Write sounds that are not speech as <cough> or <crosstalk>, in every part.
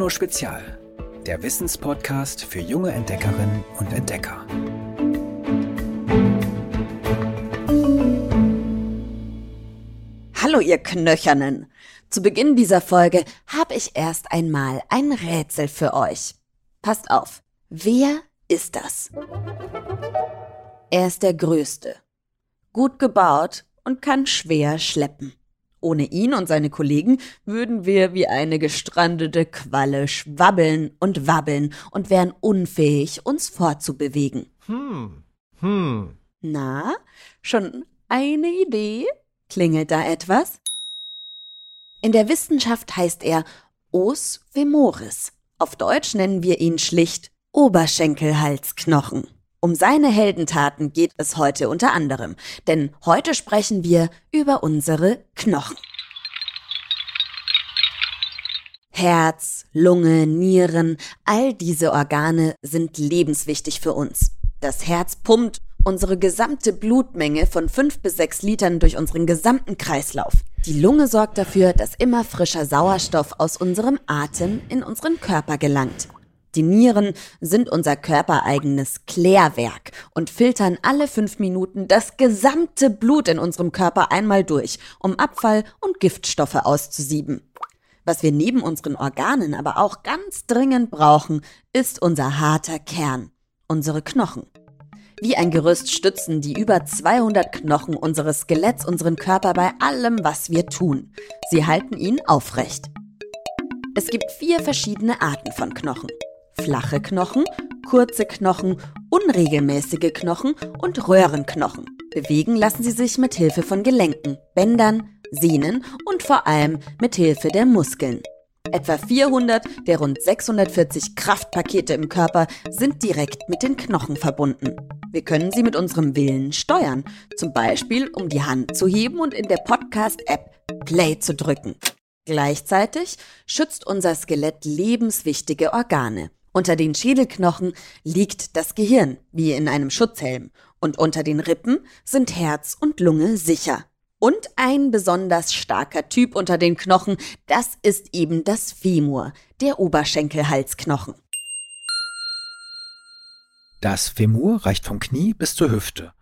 Bruno Spezial, der Wissenspodcast für junge Entdeckerinnen und Entdecker. Hallo ihr Knöchernen. Zu Beginn dieser Folge habe ich erst einmal ein Rätsel für euch. Passt auf, wer ist das? Er ist der Größte, gut gebaut und kann schwer schleppen. Ohne ihn und seine Kollegen würden wir wie eine gestrandete Qualle schwabbeln und wabbeln und wären unfähig, uns fortzubewegen. Hm. Hm. Na, schon eine Idee? Klingelt da etwas? In der Wissenschaft heißt er Os femoris. Auf Deutsch nennen wir ihn schlicht Oberschenkelhalsknochen. Um seine Heldentaten geht es heute unter anderem, denn heute sprechen wir über unsere Knochen. Herz, Lunge, Nieren, all diese Organe sind lebenswichtig für uns. Das Herz pumpt unsere gesamte Blutmenge von fünf bis sechs Litern durch unseren gesamten Kreislauf. Die Lunge sorgt dafür, dass immer frischer Sauerstoff aus unserem Atem in unseren Körper gelangt. Die Nieren sind unser körpereigenes Klärwerk und filtern alle fünf Minuten das gesamte Blut in unserem Körper einmal durch, um Abfall und Giftstoffe auszusieben. Was wir neben unseren Organen aber auch ganz dringend brauchen, ist unser harter Kern, unsere Knochen. Wie ein Gerüst stützen die über 200 Knochen unseres Skeletts unseren Körper bei allem, was wir tun. Sie halten ihn aufrecht. Es gibt vier verschiedene Arten von Knochen flache Knochen, kurze Knochen, unregelmäßige Knochen und Röhrenknochen. Bewegen lassen sie sich mit Hilfe von Gelenken, Bändern, Sehnen und vor allem mit Hilfe der Muskeln. Etwa 400 der rund 640 Kraftpakete im Körper sind direkt mit den Knochen verbunden. Wir können sie mit unserem Willen steuern, zum Beispiel um die Hand zu heben und in der Podcast-App Play zu drücken. Gleichzeitig schützt unser Skelett lebenswichtige Organe. Unter den Schädelknochen liegt das Gehirn, wie in einem Schutzhelm, und unter den Rippen sind Herz und Lunge sicher. Und ein besonders starker Typ unter den Knochen, das ist eben das Femur, der Oberschenkelhalsknochen. Das Femur reicht vom Knie bis zur Hüfte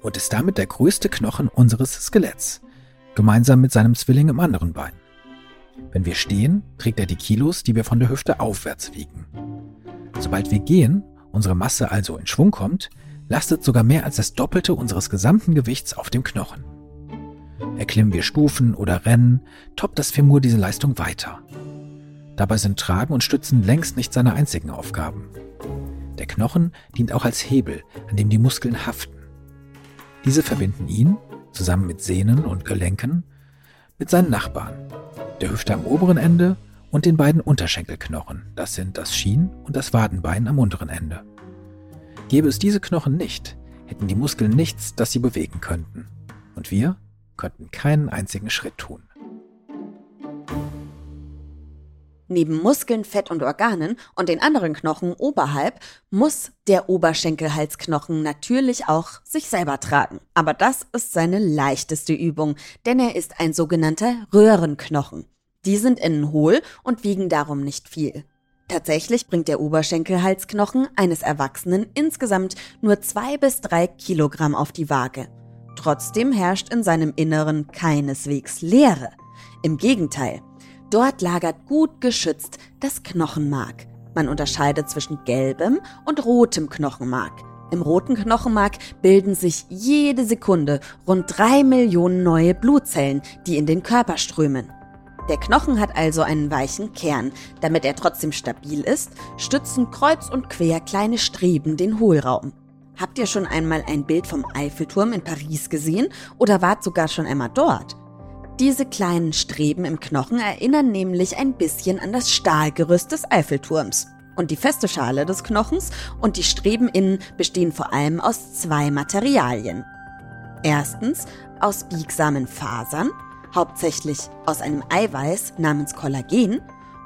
und ist damit der größte Knochen unseres Skeletts, gemeinsam mit seinem Zwilling im anderen Bein. Wenn wir stehen, trägt er die Kilos, die wir von der Hüfte aufwärts wiegen. Sobald wir gehen, unsere Masse also in Schwung kommt, lastet sogar mehr als das Doppelte unseres gesamten Gewichts auf dem Knochen. Erklimmen wir Stufen oder rennen, toppt das Femur diese Leistung weiter. Dabei sind Tragen und Stützen längst nicht seine einzigen Aufgaben. Der Knochen dient auch als Hebel, an dem die Muskeln haften. Diese verbinden ihn, zusammen mit Sehnen und Gelenken, mit seinen Nachbarn, der Hüfte am oberen Ende und den beiden Unterschenkelknochen, das sind das Schien- und das Wadenbein am unteren Ende. Gäbe es diese Knochen nicht, hätten die Muskeln nichts, das sie bewegen könnten. Und wir könnten keinen einzigen Schritt tun. Neben Muskeln, Fett und Organen und den anderen Knochen oberhalb muss der Oberschenkelhalsknochen natürlich auch sich selber tragen. Aber das ist seine leichteste Übung, denn er ist ein sogenannter Röhrenknochen. Die sind innen hohl und wiegen darum nicht viel. Tatsächlich bringt der Oberschenkelhalsknochen eines Erwachsenen insgesamt nur zwei bis drei Kilogramm auf die Waage. Trotzdem herrscht in seinem Inneren keineswegs Leere. Im Gegenteil, dort lagert gut geschützt das Knochenmark. Man unterscheidet zwischen gelbem und rotem Knochenmark. Im roten Knochenmark bilden sich jede Sekunde rund drei Millionen neue Blutzellen, die in den Körper strömen. Der Knochen hat also einen weichen Kern. Damit er trotzdem stabil ist, stützen kreuz und quer kleine Streben den Hohlraum. Habt ihr schon einmal ein Bild vom Eiffelturm in Paris gesehen oder wart sogar schon einmal dort? Diese kleinen Streben im Knochen erinnern nämlich ein bisschen an das Stahlgerüst des Eiffelturms. Und die feste Schale des Knochens und die Streben innen bestehen vor allem aus zwei Materialien. Erstens aus biegsamen Fasern hauptsächlich aus einem Eiweiß namens Kollagen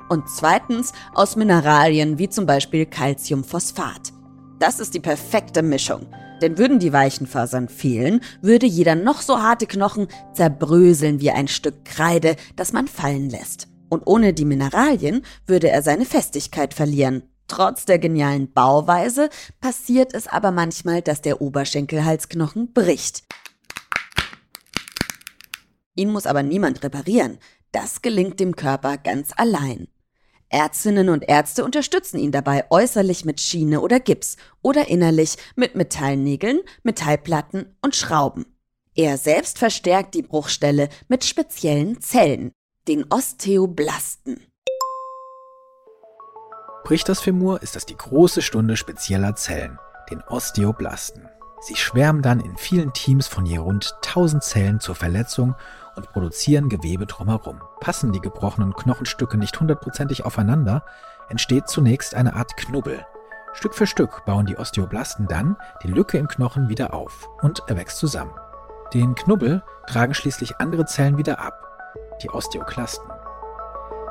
und zweitens aus Mineralien wie zum Beispiel Calciumphosphat. Das ist die perfekte Mischung. Denn würden die weichen Fasern fehlen, würde jeder noch so harte Knochen zerbröseln wie ein Stück Kreide, das man fallen lässt. Und ohne die Mineralien würde er seine Festigkeit verlieren. Trotz der genialen Bauweise passiert es aber manchmal, dass der Oberschenkelhalsknochen bricht. Ihn muss aber niemand reparieren. Das gelingt dem Körper ganz allein. Ärztinnen und Ärzte unterstützen ihn dabei äußerlich mit Schiene oder Gips oder innerlich mit Metallnägeln, Metallplatten und Schrauben. Er selbst verstärkt die Bruchstelle mit speziellen Zellen, den Osteoblasten. Bricht das Femur, ist das die große Stunde spezieller Zellen, den Osteoblasten. Sie schwärmen dann in vielen Teams von je rund 1000 Zellen zur Verletzung und produzieren Gewebe drumherum. Passen die gebrochenen Knochenstücke nicht hundertprozentig aufeinander, entsteht zunächst eine Art Knubbel. Stück für Stück bauen die Osteoblasten dann die Lücke im Knochen wieder auf und er wächst zusammen. Den Knubbel tragen schließlich andere Zellen wieder ab, die Osteoklasten.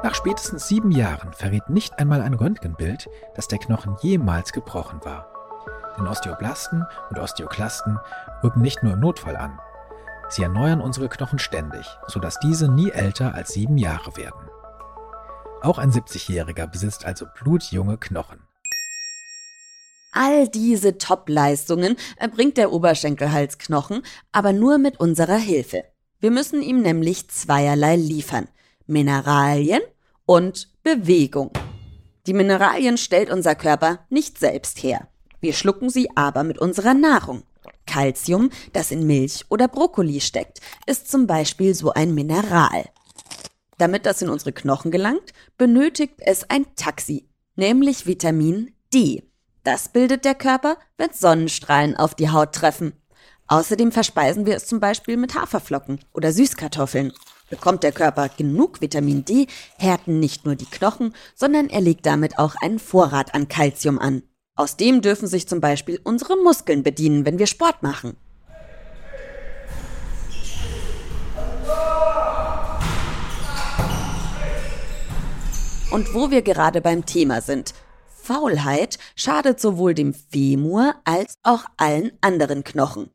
Nach spätestens sieben Jahren verrät nicht einmal ein Röntgenbild, dass der Knochen jemals gebrochen war. Denn Osteoblasten und Osteoklasten rücken nicht nur im Notfall an. Sie erneuern unsere Knochen ständig, sodass diese nie älter als sieben Jahre werden. Auch ein 70-Jähriger besitzt also blutjunge Knochen. All diese Top-Leistungen erbringt der Oberschenkelhalsknochen, aber nur mit unserer Hilfe. Wir müssen ihm nämlich zweierlei liefern. Mineralien und Bewegung. Die Mineralien stellt unser Körper nicht selbst her. Wir schlucken sie aber mit unserer Nahrung. Calcium, das in Milch oder Brokkoli steckt, ist zum Beispiel so ein Mineral. Damit das in unsere Knochen gelangt, benötigt es ein Taxi, nämlich Vitamin D. Das bildet der Körper, wenn Sonnenstrahlen auf die Haut treffen. Außerdem verspeisen wir es zum Beispiel mit Haferflocken oder Süßkartoffeln. Bekommt der Körper genug Vitamin D, härten nicht nur die Knochen, sondern er legt damit auch einen Vorrat an Kalzium an. Aus dem dürfen sich zum Beispiel unsere Muskeln bedienen, wenn wir Sport machen. Und wo wir gerade beim Thema sind, Faulheit schadet sowohl dem Femur als auch allen anderen Knochen.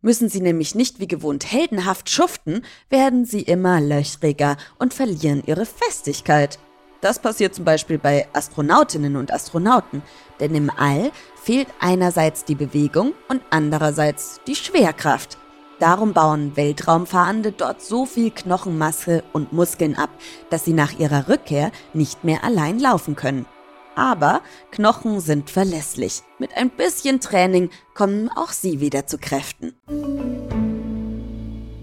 Müssen sie nämlich nicht wie gewohnt heldenhaft schuften, werden sie immer löchriger und verlieren ihre Festigkeit. Das passiert zum Beispiel bei Astronautinnen und Astronauten, denn im All fehlt einerseits die Bewegung und andererseits die Schwerkraft. Darum bauen Weltraumfahrende dort so viel Knochenmasse und Muskeln ab, dass sie nach ihrer Rückkehr nicht mehr allein laufen können. Aber Knochen sind verlässlich. Mit ein bisschen Training kommen auch sie wieder zu Kräften.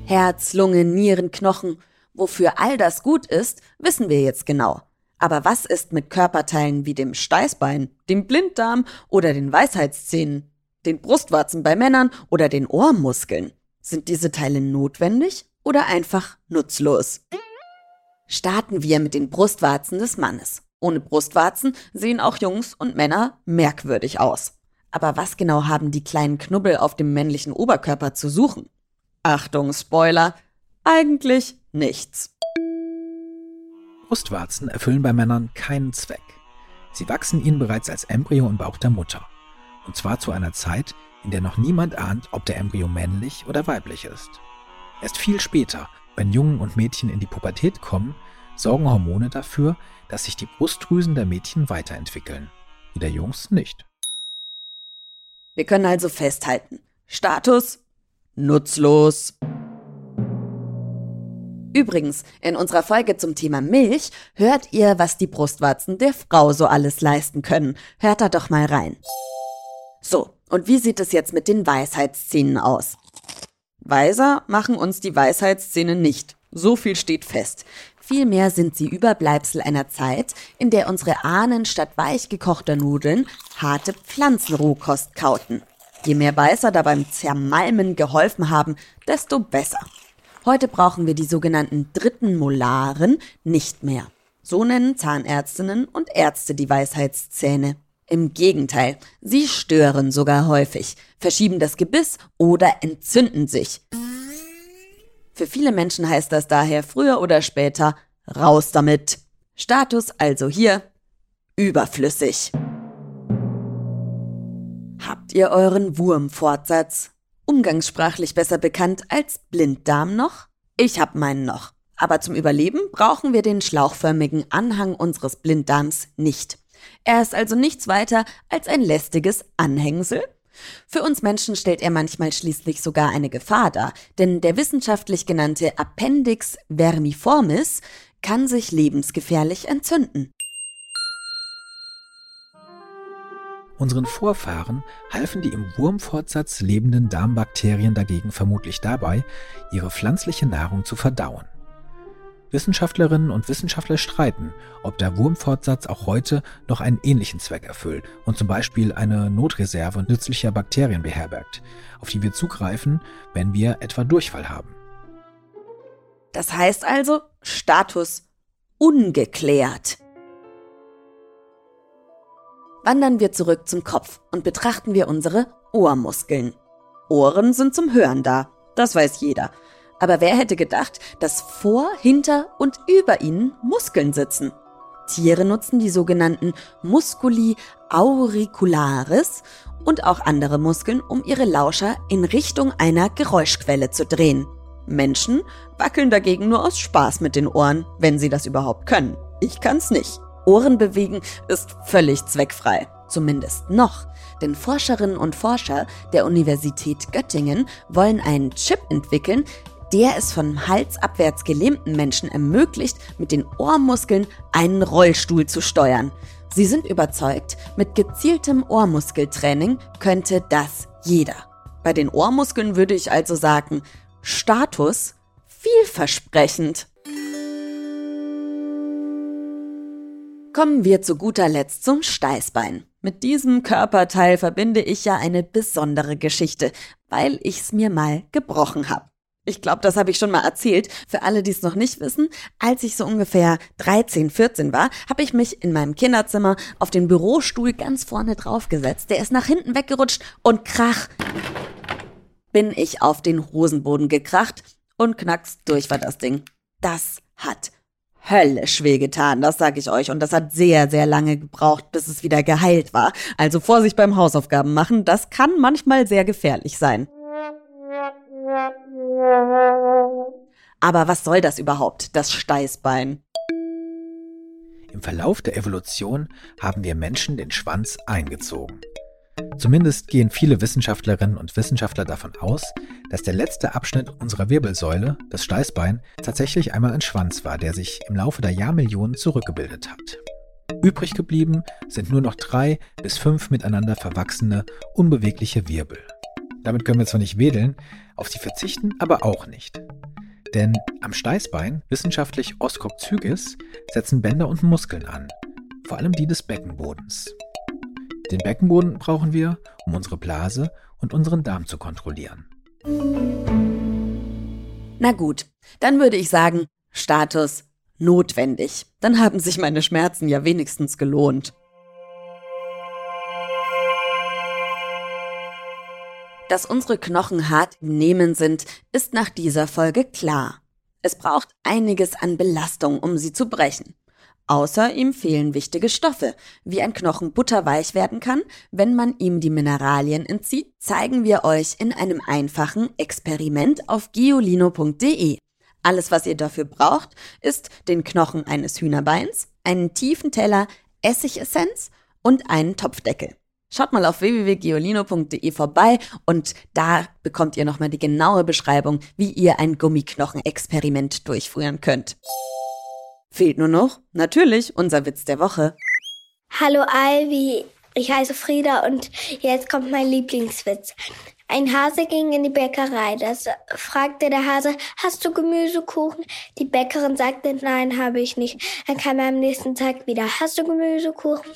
Herz, Lunge, Nieren, Knochen. Wofür all das gut ist, wissen wir jetzt genau. Aber was ist mit Körperteilen wie dem Steißbein, dem Blinddarm oder den Weisheitszähnen, den Brustwarzen bei Männern oder den Ohrmuskeln? Sind diese Teile notwendig oder einfach nutzlos? Starten wir mit den Brustwarzen des Mannes. Ohne Brustwarzen sehen auch Jungs und Männer merkwürdig aus. Aber was genau haben die kleinen Knubbel auf dem männlichen Oberkörper zu suchen? Achtung, Spoiler, eigentlich nichts. Brustwarzen erfüllen bei Männern keinen Zweck. Sie wachsen ihnen bereits als Embryo im Bauch der Mutter. Und zwar zu einer Zeit, in der noch niemand ahnt, ob der Embryo männlich oder weiblich ist. Erst viel später, wenn Jungen und Mädchen in die Pubertät kommen, sorgen Hormone dafür, dass sich die Brustdrüsen der Mädchen weiterentwickeln, die der Jungs nicht. Wir können also festhalten. Status nutzlos. Übrigens, in unserer Folge zum Thema Milch hört ihr, was die Brustwarzen der Frau so alles leisten können. Hört da doch mal rein. So, und wie sieht es jetzt mit den Weisheitszähnen aus? Weiser machen uns die Weisheitszähne nicht. So viel steht fest. Vielmehr sind sie Überbleibsel einer Zeit, in der unsere Ahnen statt weich gekochter Nudeln harte Pflanzenrohkost kauten. Je mehr Weißer da beim Zermalmen geholfen haben, desto besser. Heute brauchen wir die sogenannten dritten Molaren nicht mehr. So nennen Zahnärztinnen und Ärzte die Weisheitszähne. Im Gegenteil, sie stören sogar häufig, verschieben das Gebiss oder entzünden sich. Für viele Menschen heißt das daher früher oder später raus damit. Status also hier überflüssig. Habt ihr euren Wurmfortsatz? Umgangssprachlich besser bekannt als Blinddarm noch? Ich hab meinen noch. Aber zum Überleben brauchen wir den schlauchförmigen Anhang unseres Blinddarms nicht. Er ist also nichts weiter als ein lästiges Anhängsel. Für uns Menschen stellt er manchmal schließlich sogar eine Gefahr dar, denn der wissenschaftlich genannte Appendix vermiformis kann sich lebensgefährlich entzünden. Unseren Vorfahren halfen die im Wurmfortsatz lebenden Darmbakterien dagegen vermutlich dabei, ihre pflanzliche Nahrung zu verdauen. Wissenschaftlerinnen und Wissenschaftler streiten, ob der Wurmfortsatz auch heute noch einen ähnlichen Zweck erfüllt und zum Beispiel eine Notreserve nützlicher Bakterien beherbergt, auf die wir zugreifen, wenn wir etwa Durchfall haben. Das heißt also Status ungeklärt. Wandern wir zurück zum Kopf und betrachten wir unsere Ohrmuskeln. Ohren sind zum Hören da, das weiß jeder. Aber wer hätte gedacht, dass vor, hinter und über ihnen Muskeln sitzen? Tiere nutzen die sogenannten Musculi auricularis und auch andere Muskeln, um ihre Lauscher in Richtung einer Geräuschquelle zu drehen. Menschen wackeln dagegen nur aus Spaß mit den Ohren, wenn sie das überhaupt können. Ich kann's nicht. Ohren bewegen ist völlig zweckfrei. Zumindest noch. Denn Forscherinnen und Forscher der Universität Göttingen wollen einen Chip entwickeln, der es von Hals abwärts gelähmten Menschen ermöglicht, mit den Ohrmuskeln einen Rollstuhl zu steuern. Sie sind überzeugt, mit gezieltem Ohrmuskeltraining könnte das jeder. Bei den Ohrmuskeln würde ich also sagen, Status vielversprechend. Kommen wir zu guter Letzt zum Steißbein. Mit diesem Körperteil verbinde ich ja eine besondere Geschichte, weil ich's mir mal gebrochen habe. Ich glaube, das habe ich schon mal erzählt. Für alle, die es noch nicht wissen, als ich so ungefähr 13, 14 war, habe ich mich in meinem Kinderzimmer auf den Bürostuhl ganz vorne draufgesetzt. Der ist nach hinten weggerutscht und krach bin ich auf den Hosenboden gekracht und knacks durch war das Ding. Das hat höllisch wehgetan, das sage ich euch. Und das hat sehr, sehr lange gebraucht, bis es wieder geheilt war. Also Vorsicht beim Hausaufgaben machen, das kann manchmal sehr gefährlich sein. Aber was soll das überhaupt, das Steißbein? Im Verlauf der Evolution haben wir Menschen den Schwanz eingezogen. Zumindest gehen viele Wissenschaftlerinnen und Wissenschaftler davon aus, dass der letzte Abschnitt unserer Wirbelsäule, das Steißbein, tatsächlich einmal ein Schwanz war, der sich im Laufe der Jahrmillionen zurückgebildet hat. Übrig geblieben sind nur noch drei bis fünf miteinander verwachsene, unbewegliche Wirbel. Damit können wir zwar nicht wedeln, auf sie verzichten aber auch nicht. Denn am Steißbein, wissenschaftlich Oskopzygis, setzen Bänder und Muskeln an, vor allem die des Beckenbodens. Den Beckenboden brauchen wir, um unsere Blase und unseren Darm zu kontrollieren. Na gut, dann würde ich sagen, Status notwendig. Dann haben sich meine Schmerzen ja wenigstens gelohnt. Dass unsere Knochen hart im Nehmen sind, ist nach dieser Folge klar. Es braucht einiges an Belastung, um sie zu brechen. Außer ihm fehlen wichtige Stoffe. Wie ein Knochen butterweich werden kann, wenn man ihm die Mineralien entzieht, zeigen wir euch in einem einfachen Experiment auf geolino.de. Alles, was ihr dafür braucht, ist den Knochen eines Hühnerbeins, einen tiefen Teller Essigessenz und einen Topfdeckel. Schaut mal auf www.geolino.de vorbei und da bekommt ihr nochmal die genaue Beschreibung, wie ihr ein Gummiknochen-Experiment durchführen könnt. Fehlt nur noch, natürlich, unser Witz der Woche. Hallo Ivy, ich heiße Frieda und jetzt kommt mein Lieblingswitz. Ein Hase ging in die Bäckerei. Das fragte der Hase, hast du Gemüsekuchen? Die Bäckerin sagte, nein, habe ich nicht. Dann kam er am nächsten Tag wieder, hast du Gemüsekuchen?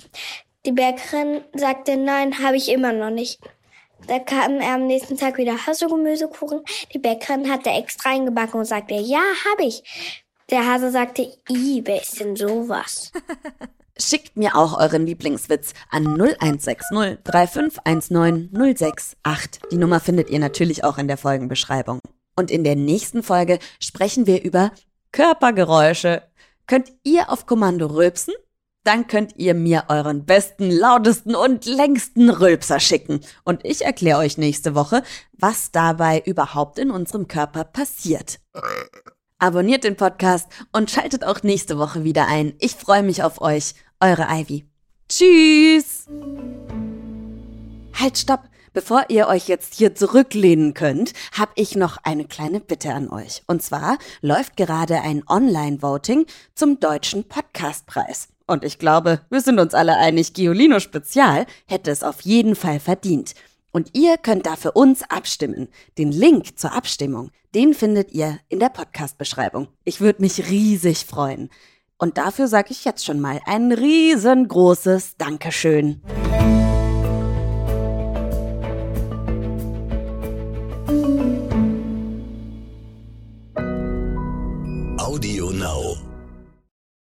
Die Bäckerin sagte, nein, habe ich immer noch nicht. Da kam er am nächsten Tag wieder, hast du Gemüsekuchen? Die Bäckerin hatte extra eingebacken und sagte, ja, habe ich. Der Hase sagte, i, wer ist denn sowas? <laughs> Schickt mir auch euren Lieblingswitz an 0160 3519 068. Die Nummer findet ihr natürlich auch in der Folgenbeschreibung. Und in der nächsten Folge sprechen wir über Körpergeräusche. Könnt ihr auf Kommando rülpsen? Dann könnt ihr mir euren besten, lautesten und längsten Rülpser schicken. Und ich erkläre euch nächste Woche, was dabei überhaupt in unserem Körper passiert. Abonniert den Podcast und schaltet auch nächste Woche wieder ein. Ich freue mich auf euch. Eure Ivy. Tschüss! Halt, stopp! Bevor ihr euch jetzt hier zurücklehnen könnt, habe ich noch eine kleine Bitte an euch. Und zwar läuft gerade ein Online-Voting zum Deutschen Podcastpreis. Und ich glaube, wir sind uns alle einig, Giolino Spezial hätte es auf jeden Fall verdient. Und ihr könnt da für uns abstimmen. Den Link zur Abstimmung, den findet ihr in der Podcast-Beschreibung. Ich würde mich riesig freuen. Und dafür sage ich jetzt schon mal ein riesengroßes Dankeschön.